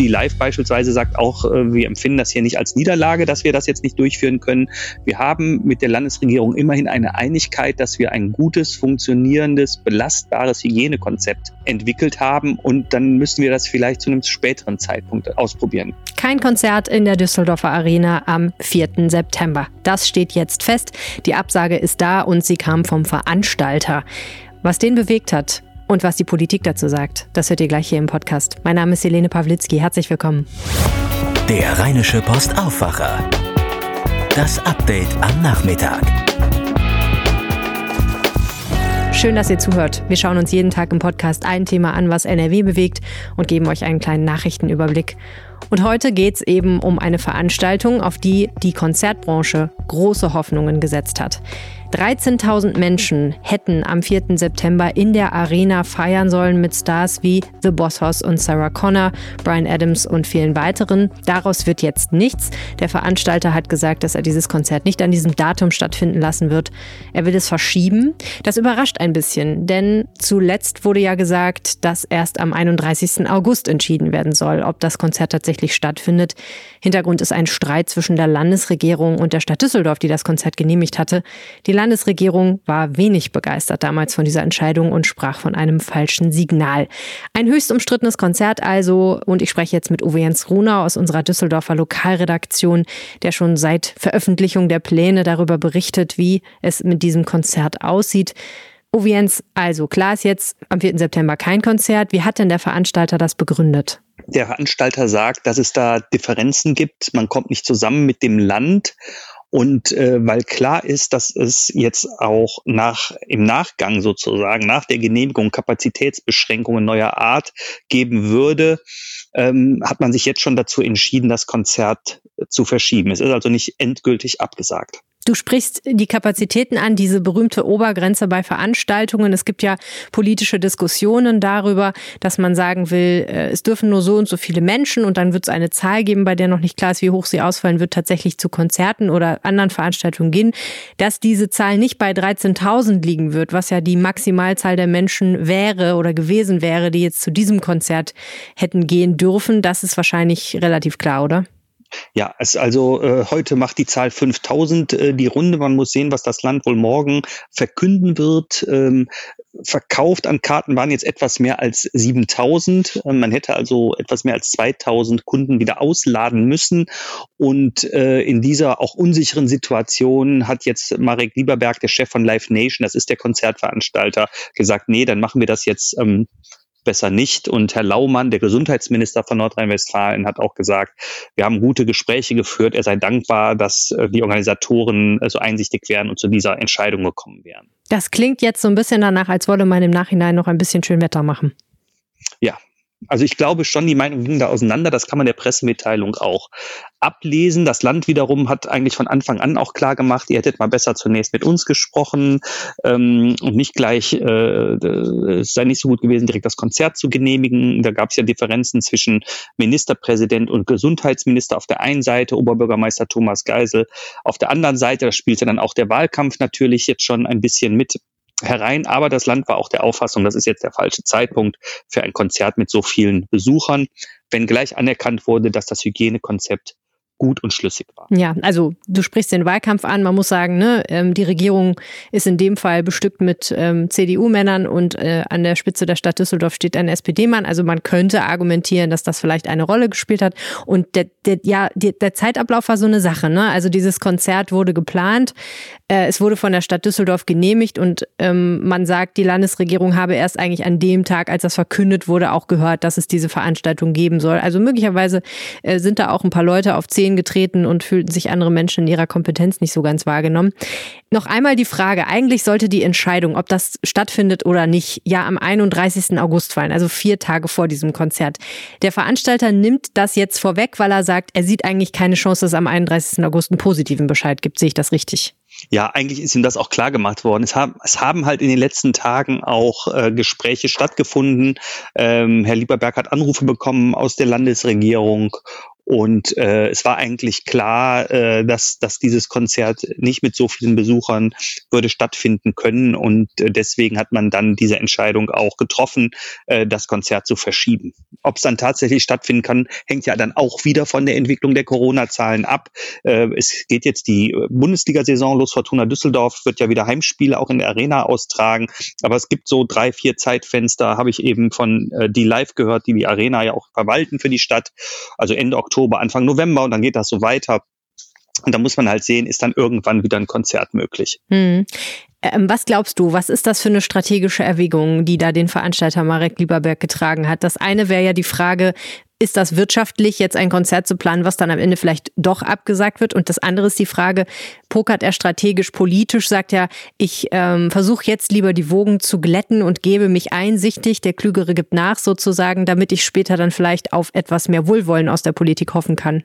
die Live beispielsweise sagt auch, äh, wir empfinden das hier nicht als Niederlage, dass wir das jetzt nicht durchführen können. Wir haben mit der Landesregierung immerhin eine Einigkeit, dass wir ein gutes, funktionierendes, belastbares Hygienekonzept entwickelt haben und dann müssen wir das vielleicht zu einem späteren Zeitpunkt ausprobieren. Kein Konzert in der Düsseldorfer Arena am 4. September. Das steht jetzt fest. Die Absage ist da und sie kam vom Veranstalter. Was den bewegt hat, und was die Politik dazu sagt, das hört ihr gleich hier im Podcast. Mein Name ist Helene Pawlitzki. Herzlich willkommen. Der Rheinische Post Aufwacher. Das Update am Nachmittag. Schön, dass ihr zuhört. Wir schauen uns jeden Tag im Podcast ein Thema an, was NRW bewegt und geben euch einen kleinen Nachrichtenüberblick. Und heute geht es eben um eine Veranstaltung, auf die die Konzertbranche große Hoffnungen gesetzt hat. 13.000 Menschen hätten am 4. September in der Arena feiern sollen mit Stars wie The Boss Hoss und Sarah Connor, Brian Adams und vielen weiteren. Daraus wird jetzt nichts. Der Veranstalter hat gesagt, dass er dieses Konzert nicht an diesem Datum stattfinden lassen wird. Er will es verschieben. Das überrascht ein bisschen, denn zuletzt wurde ja gesagt, dass erst am 31. August entschieden werden soll, ob das Konzert tatsächlich stattfindet. Hintergrund ist ein Streit zwischen der Landesregierung und der Stadt Düsseldorf, die das Konzert genehmigt hatte. Die Landesregierung war wenig begeistert damals von dieser Entscheidung und sprach von einem falschen Signal. Ein höchst umstrittenes Konzert also und ich spreche jetzt mit Uwe Jens Runer aus unserer Düsseldorfer Lokalredaktion, der schon seit Veröffentlichung der Pläne darüber berichtet, wie es mit diesem Konzert aussieht. Uwe Jens, also klar ist jetzt am 4. September kein Konzert. Wie hat denn der Veranstalter das begründet? Der Veranstalter sagt, dass es da Differenzen gibt. Man kommt nicht zusammen mit dem Land und äh, weil klar ist, dass es jetzt auch nach im Nachgang sozusagen nach der Genehmigung Kapazitätsbeschränkungen neuer Art geben würde, ähm, hat man sich jetzt schon dazu entschieden, das Konzert zu verschieben. Es ist also nicht endgültig abgesagt. Du sprichst die Kapazitäten an, diese berühmte Obergrenze bei Veranstaltungen. Es gibt ja politische Diskussionen darüber, dass man sagen will, äh, es dürfen nur so und so viele Menschen und dann wird es eine Zahl geben, bei der noch nicht klar ist, wie hoch sie ausfallen wird, tatsächlich zu Konzerten oder anderen Veranstaltungen gehen. Dass diese Zahl nicht bei 13.000 liegen wird, was ja die Maximalzahl der Menschen wäre oder gewesen wäre, die jetzt zu diesem Konzert hätten gehen dürfen, das ist wahrscheinlich relativ klar, oder? Ja, es also äh, heute macht die Zahl 5000 äh, die Runde. Man muss sehen, was das Land wohl morgen verkünden wird. Ähm, verkauft an Karten waren jetzt etwas mehr als 7000. Ähm, man hätte also etwas mehr als 2000 Kunden wieder ausladen müssen. Und äh, in dieser auch unsicheren Situation hat jetzt Marek Lieberberg, der Chef von Live Nation, das ist der Konzertveranstalter, gesagt, nee, dann machen wir das jetzt ähm, besser nicht. Und Herr Laumann, der Gesundheitsminister von Nordrhein-Westfalen, hat auch gesagt, wir haben gute Gespräche geführt. Er sei dankbar, dass äh, die Organisatoren äh, so einsichtig wären und zu dieser Entscheidung gekommen wären. Das klingt jetzt so ein bisschen danach, als wolle man im Nachhinein noch ein bisschen schön Wetter machen. Ja, also ich glaube schon, die Meinungen gingen da auseinander. Das kann man der Pressemitteilung auch ablesen. Das Land wiederum hat eigentlich von Anfang an auch klar gemacht, ihr hättet mal besser zunächst mit uns gesprochen ähm, und nicht gleich, äh, es sei nicht so gut gewesen, direkt das Konzert zu genehmigen. Da gab es ja Differenzen zwischen Ministerpräsident und Gesundheitsminister auf der einen Seite, Oberbürgermeister Thomas Geisel auf der anderen Seite. Da spielte dann auch der Wahlkampf natürlich jetzt schon ein bisschen mit herein. Aber das Land war auch der Auffassung, das ist jetzt der falsche Zeitpunkt für ein Konzert mit so vielen Besuchern, wenn gleich anerkannt wurde, dass das Hygienekonzept gut und schlüssig war. Ja, also du sprichst den Wahlkampf an. Man muss sagen, ne, ähm, die Regierung ist in dem Fall bestückt mit ähm, CDU-Männern und äh, an der Spitze der Stadt Düsseldorf steht ein SPD-Mann. Also man könnte argumentieren, dass das vielleicht eine Rolle gespielt hat. Und der, der, ja, der, der Zeitablauf war so eine Sache. Ne? Also dieses Konzert wurde geplant. Äh, es wurde von der Stadt Düsseldorf genehmigt und ähm, man sagt, die Landesregierung habe erst eigentlich an dem Tag, als das verkündet wurde, auch gehört, dass es diese Veranstaltung geben soll. Also möglicherweise äh, sind da auch ein paar Leute auf zehn Zehen getreten und fühlten sich andere Menschen in ihrer Kompetenz nicht so ganz wahrgenommen. Noch einmal die Frage, eigentlich sollte die Entscheidung, ob das stattfindet oder nicht, ja am 31. August fallen, also vier Tage vor diesem Konzert. Der Veranstalter nimmt das jetzt vorweg, weil er sagt, er sieht eigentlich keine Chance, dass es am 31. August einen positiven Bescheid gibt. Sehe ich das richtig? Ja, eigentlich ist ihm das auch klar gemacht worden. Es haben, es haben halt in den letzten Tagen auch äh, Gespräche stattgefunden. Ähm, Herr Lieberberg hat Anrufe bekommen aus der Landesregierung Und äh, es war eigentlich klar, äh, dass, dass dieses Konzert nicht mit so vielen Besuchern würde stattfinden können. Und äh, deswegen hat man dann diese Entscheidung auch getroffen, äh, das Konzert zu verschieben. Ob es dann tatsächlich stattfinden kann, hängt ja dann auch wieder von der Entwicklung der Corona-Zahlen ab. Äh, es geht jetzt die Bundesliga-Saison los. Fortuna Düsseldorf wird ja wieder Heimspiele auch in der Arena austragen. Aber es gibt so drei, vier Zeitfenster, habe ich eben von äh, die Live gehört, die die Arena ja auch verwalten für die Stadt. Also Ende Oktober, Anfang November und dann geht das so weiter. Und da muss man halt sehen, ist dann irgendwann wieder ein Konzert möglich. Hm. Ähm, was glaubst du, was ist das für eine strategische Erwägung, die da den Veranstalter Marek Lieberberg getragen hat? Das eine wäre ja die Frage, ist das wirtschaftlich, jetzt ein Konzert zu planen, was dann am Ende vielleicht doch abgesagt wird? Und das andere ist die Frage, pokert er strategisch politisch, sagt er, ich ähm, versuche jetzt lieber die Wogen zu glätten und gebe mich einsichtig, der Klügere gibt nach sozusagen, damit ich später dann vielleicht auf etwas mehr Wohlwollen aus der Politik hoffen kann.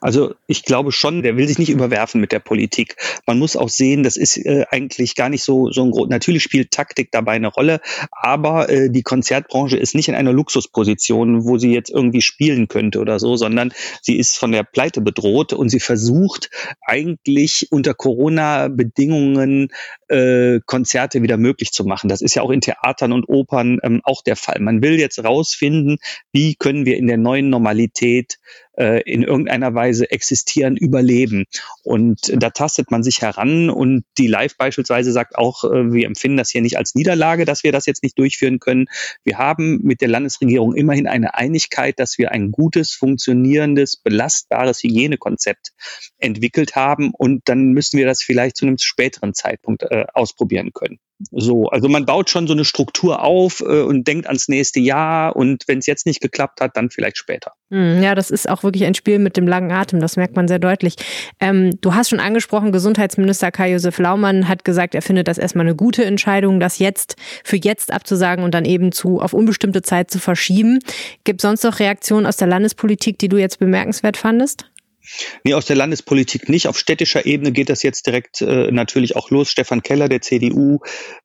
Also ich glaube schon, der will sich nicht überwerfen mit der Politik. Man muss auch sehen, das ist äh, eigentlich gar nicht so so ein groß. Natürlich spielt Taktik dabei eine Rolle, aber äh, die Konzertbranche ist nicht in einer Luxusposition, wo sie jetzt irgendwie spielen könnte oder so, sondern sie ist von der Pleite bedroht und sie versucht eigentlich unter Corona-Bedingungen äh, Konzerte wieder möglich zu machen. Das ist ja auch in Theatern und Opern ähm, auch der Fall. Man will jetzt rausfinden, wie können wir in der neuen Normalität äh, in irgendeiner Weise existieren, überleben. Und da tastet man sich heran und die Live beispielsweise sagt auch, äh, wir empfinden das hier nicht als Niederlage, dass wir das jetzt nicht durchführen können. Wir haben mit der Landesregierung immerhin eine Einigkeit, dass wir ein gutes, funktionierendes, belastbares Hygienekonzept entwickelt haben und dann müssen wir das vielleicht zu einem späteren Zeitpunkt äh, ausprobieren können. So, also man baut schon so eine Struktur auf äh, und denkt ans nächste Jahr und wenn es jetzt nicht geklappt hat, dann vielleicht später. Hm, ja, das ist auch wirklich ein Spiel mit dem langen Atem, das merkt man sehr deutlich. Ähm, du hast schon angesprochen, Gesundheitsminister Kai-Josef Laumann hat gesagt, er findet das erstmal eine gute Entscheidung, das jetzt für jetzt abzusagen und dann eben zu auf unbestimmte Zeit zu verschieben. Gibt es sonst noch Reaktionen aus der Landespolitik, die du jetzt bemerkenswert fandest? Nee, aus der Landespolitik nicht. Auf städtischer Ebene geht das jetzt direkt äh, natürlich auch los. Stefan Keller, der CDU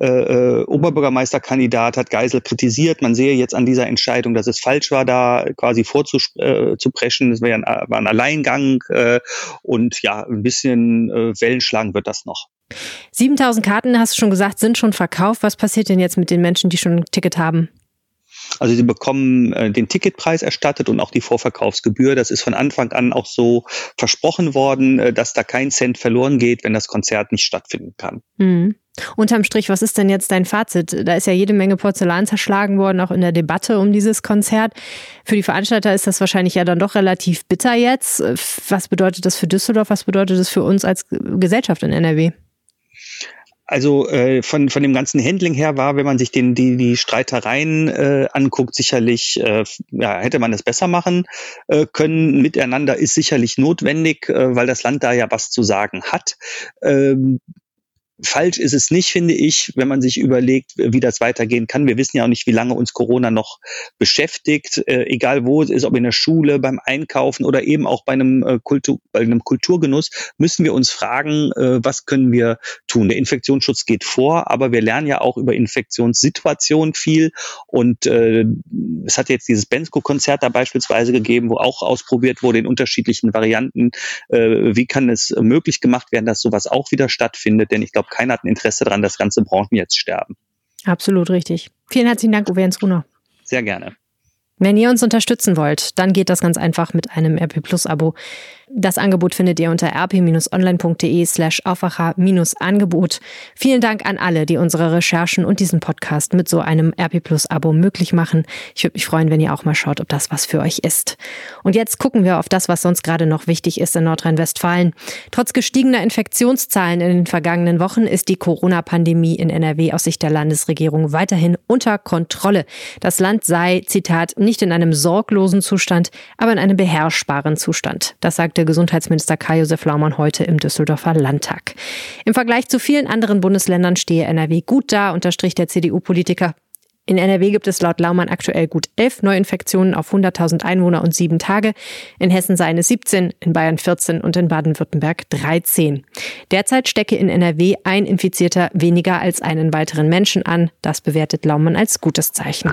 äh, äh, Oberbürgermeisterkandidat, hat Geisel kritisiert. Man sehe jetzt an dieser Entscheidung, dass es falsch war, da quasi vorzupreschen. Äh, das war, ein, war ein Alleingang äh, und ja, ein bisschen äh, Wellenschlagen wird das noch. 7000 Karten, hast du schon gesagt, sind schon verkauft. Was passiert denn jetzt mit den Menschen, die schon ein Ticket haben? Also sie bekommen äh, den Ticketpreis erstattet und auch die Vorverkaufsgebühr. Das ist von Anfang an auch so versprochen worden, äh, dass da kein Cent verloren geht, wenn das Konzert nicht stattfinden kann. Mhm. Unterm Strich, was ist denn jetzt dein Fazit? Da ist ja jede Menge Porzellan zerschlagen worden, auch in der Debatte um dieses Konzert. Für die Veranstalter ist das wahrscheinlich ja dann doch relativ bitter jetzt. Was bedeutet das für Düsseldorf? Was bedeutet das für uns als Gesellschaft in NRW? Also äh, von, von dem ganzen Handling her war, wenn man sich den, die, die Streitereien äh, anguckt, sicherlich äh, ja, hätte man es besser machen äh, können. Miteinander ist sicherlich notwendig, äh, weil das Land da ja was zu sagen hat. Ähm, falsch ist es nicht, finde ich, wenn man sich überlegt, wie das weitergehen kann. Wir wissen ja auch nicht, wie lange uns Corona noch beschäftigt, äh, egal wo es ist, ob in der Schule, beim Einkaufen oder eben auch bei einem, äh, Kultur, bei einem Kulturgenuss, müssen wir uns fragen, äh, was können wir tun. Der Infektionsschutz geht vor, aber wir lernen ja auch über Infektionssituationen viel und äh, es hat jetzt dieses Bensko-Konzert da beispielsweise gegeben, wo auch ausprobiert wurde in unterschiedlichen Varianten, äh, wie kann es möglich gemacht werden, dass sowas auch wieder stattfindet, denn ich glaube, keiner hat ein Interesse daran, dass ganze Branchen jetzt sterben. Absolut richtig. Vielen herzlichen Dank, Uwe Jens Runer. Sehr gerne. Wenn ihr uns unterstützen wollt, dann geht das ganz einfach mit einem RP Plus Abo. Das Angebot findet ihr unter rp-online.de slash Aufwacher-Angebot. Vielen Dank an alle, die unsere Recherchen und diesen Podcast mit so einem RP Plus Abo möglich machen. Ich würde mich freuen, wenn ihr auch mal schaut, ob das was für euch ist. Und jetzt gucken wir auf das, was sonst gerade noch wichtig ist in Nordrhein-Westfalen. Trotz gestiegener Infektionszahlen in den vergangenen Wochen ist die Corona-Pandemie in NRW aus Sicht der Landesregierung weiterhin unter Kontrolle. Das Land sei, Zitat, nicht in einem sorglosen Zustand, aber in einem beherrschbaren Zustand. Das sagte Gesundheitsminister Kai-Josef Laumann heute im Düsseldorfer Landtag. Im Vergleich zu vielen anderen Bundesländern stehe NRW gut da, unterstrich der CDU-Politiker. In NRW gibt es laut Laumann aktuell gut elf Neuinfektionen auf 100.000 Einwohner und sieben Tage. In Hessen seien es 17, in Bayern 14 und in Baden-Württemberg 13. Derzeit stecke in NRW ein Infizierter weniger als einen weiteren Menschen an. Das bewertet Laumann als gutes Zeichen.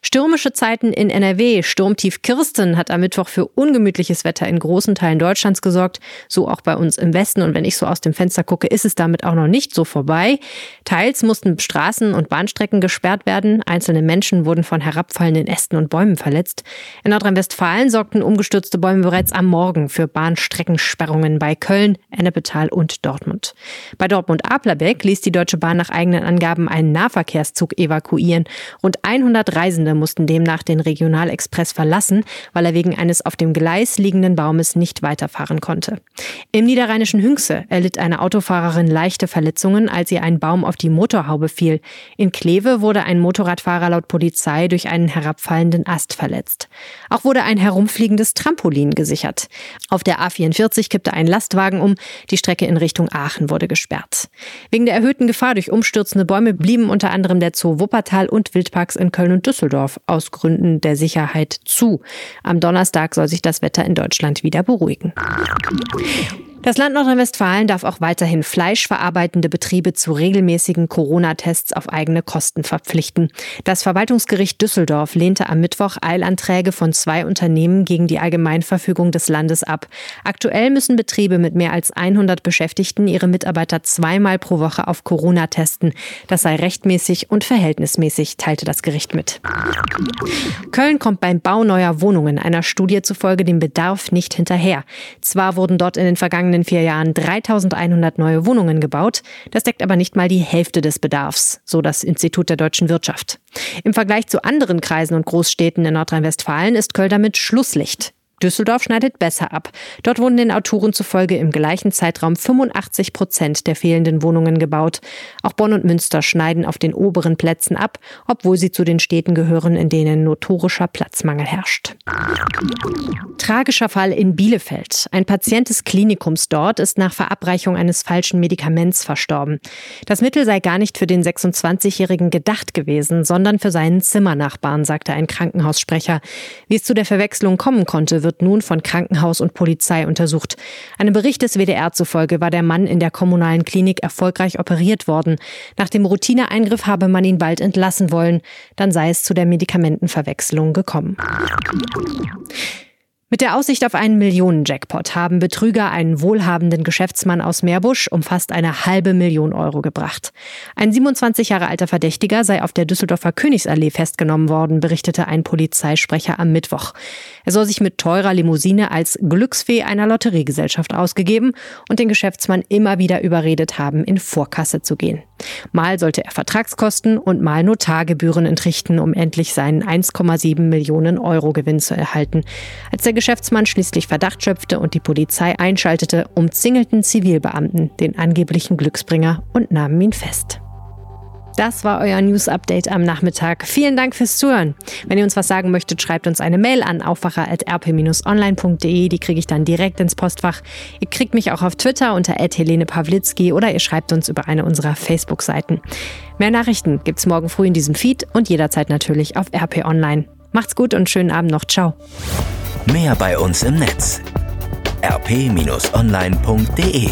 Stürmische Zeiten in NRW. Sturmtief Kirsten hat am Mittwoch für ungemütliches Wetter in großen Teilen Deutschlands gesorgt, so auch bei uns im Westen. Und wenn ich so aus dem Fenster gucke, ist es damit auch noch nicht so vorbei. Teils mussten Straßen und Bahnstrecken gesperrt werden. Einzelne Menschen wurden von herabfallenden Ästen und Bäumen verletzt. In Nordrhein-Westfalen sorgten umgestürzte Bäume bereits am Morgen für Bahnstreckensperrungen bei Köln, Ennepetal und Dortmund. Bei Dortmund-Aplerbeck ließ die Deutsche Bahn nach eigenen Angaben einen Nahverkehrszug evakuieren. Rund 100 Reisende Reisende mussten demnach den Regionalexpress verlassen, weil er wegen eines auf dem Gleis liegenden Baumes nicht weiterfahren konnte. Im niederrheinischen Hünxe erlitt eine Autofahrerin leichte Verletzungen, als ihr ein Baum auf die Motorhaube fiel. In Kleve wurde ein Motorradfahrer laut Polizei durch einen herabfallenden Ast verletzt. Auch wurde ein herumfliegendes Trampolin gesichert. Auf der A44 kippte ein Lastwagen um, die Strecke in Richtung Aachen wurde gesperrt. Wegen der erhöhten Gefahr durch umstürzende Bäume blieben unter anderem der Zoo Wuppertal und Wildparks in Köln und Düsseldorf Düsseldorf aus Gründen der Sicherheit zu. Am Donnerstag soll sich das Wetter in Deutschland wieder beruhigen. Das Land Nordrhein-Westfalen darf auch weiterhin fleischverarbeitende Betriebe zu regelmäßigen Corona-Tests auf eigene Kosten verpflichten. Das Verwaltungsgericht Düsseldorf lehnte am Mittwoch Eilanträge von zwei Unternehmen gegen die Allgemeinverfügung des Landes ab. Aktuell müssen Betriebe mit mehr als 100 Beschäftigten ihre Mitarbeiter zweimal pro Woche auf Corona testen. Das sei rechtmäßig und verhältnismäßig, teilte das Gericht mit. Köln kommt beim Bau neuer Wohnungen einer Studie zufolge dem Bedarf nicht hinterher. Zwar wurden dort in den vergangenen vergangenen vier Jahren 3100 neue Wohnungen gebaut. Das deckt aber nicht mal die Hälfte des Bedarfs, so das Institut der deutschen Wirtschaft. Im Vergleich zu anderen Kreisen und Großstädten in Nordrhein-Westfalen ist Köln damit Schlusslicht. Düsseldorf schneidet besser ab. Dort wurden den Autoren zufolge im gleichen Zeitraum 85 Prozent der fehlenden Wohnungen gebaut. Auch Bonn und Münster schneiden auf den oberen Plätzen ab, obwohl sie zu den Städten gehören, in denen notorischer Platzmangel herrscht. Tragischer Fall in Bielefeld. Ein Patient des Klinikums dort ist nach Verabreichung eines falschen Medikaments verstorben. Das Mittel sei gar nicht für den 26-Jährigen gedacht gewesen, sondern für seinen Zimmernachbarn, sagte ein Krankenhaussprecher. Wie es zu der Verwechslung kommen konnte, wird nun von Krankenhaus und Polizei untersucht. Einem Bericht des WDR zufolge war der Mann in der kommunalen Klinik erfolgreich operiert worden. Nach dem Routineeingriff habe man ihn bald entlassen wollen. Dann sei es zu der Medikamentenverwechslung gekommen. Mit der Aussicht auf einen Millionen-Jackpot haben Betrüger einen wohlhabenden Geschäftsmann aus Meerbusch um fast eine halbe Million Euro gebracht. Ein 27 Jahre alter Verdächtiger sei auf der Düsseldorfer Königsallee festgenommen worden, berichtete ein Polizeisprecher am Mittwoch. Er soll sich mit teurer Limousine als Glücksfee einer Lotteriegesellschaft ausgegeben und den Geschäftsmann immer wieder überredet haben, in Vorkasse zu gehen. Mal sollte er Vertragskosten und mal Notargebühren entrichten, um endlich seinen 1,7 Millionen Euro Gewinn zu erhalten. Als der Geschäftsmann schließlich Verdacht schöpfte und die Polizei einschaltete, umzingelten Zivilbeamten den angeblichen Glücksbringer und nahmen ihn fest. Das war euer News Update am Nachmittag. Vielen Dank fürs Zuhören. Wenn ihr uns was sagen möchtet, schreibt uns eine Mail an aufwacher.rp-online.de. Die kriege ich dann direkt ins Postfach. Ihr kriegt mich auch auf Twitter unter Helene Pawlitzki oder ihr schreibt uns über eine unserer Facebook-Seiten. Mehr Nachrichten gibt's morgen früh in diesem Feed und jederzeit natürlich auf RP Online. Macht's gut und schönen Abend noch. Ciao. Mehr bei uns im Netz rp-online.de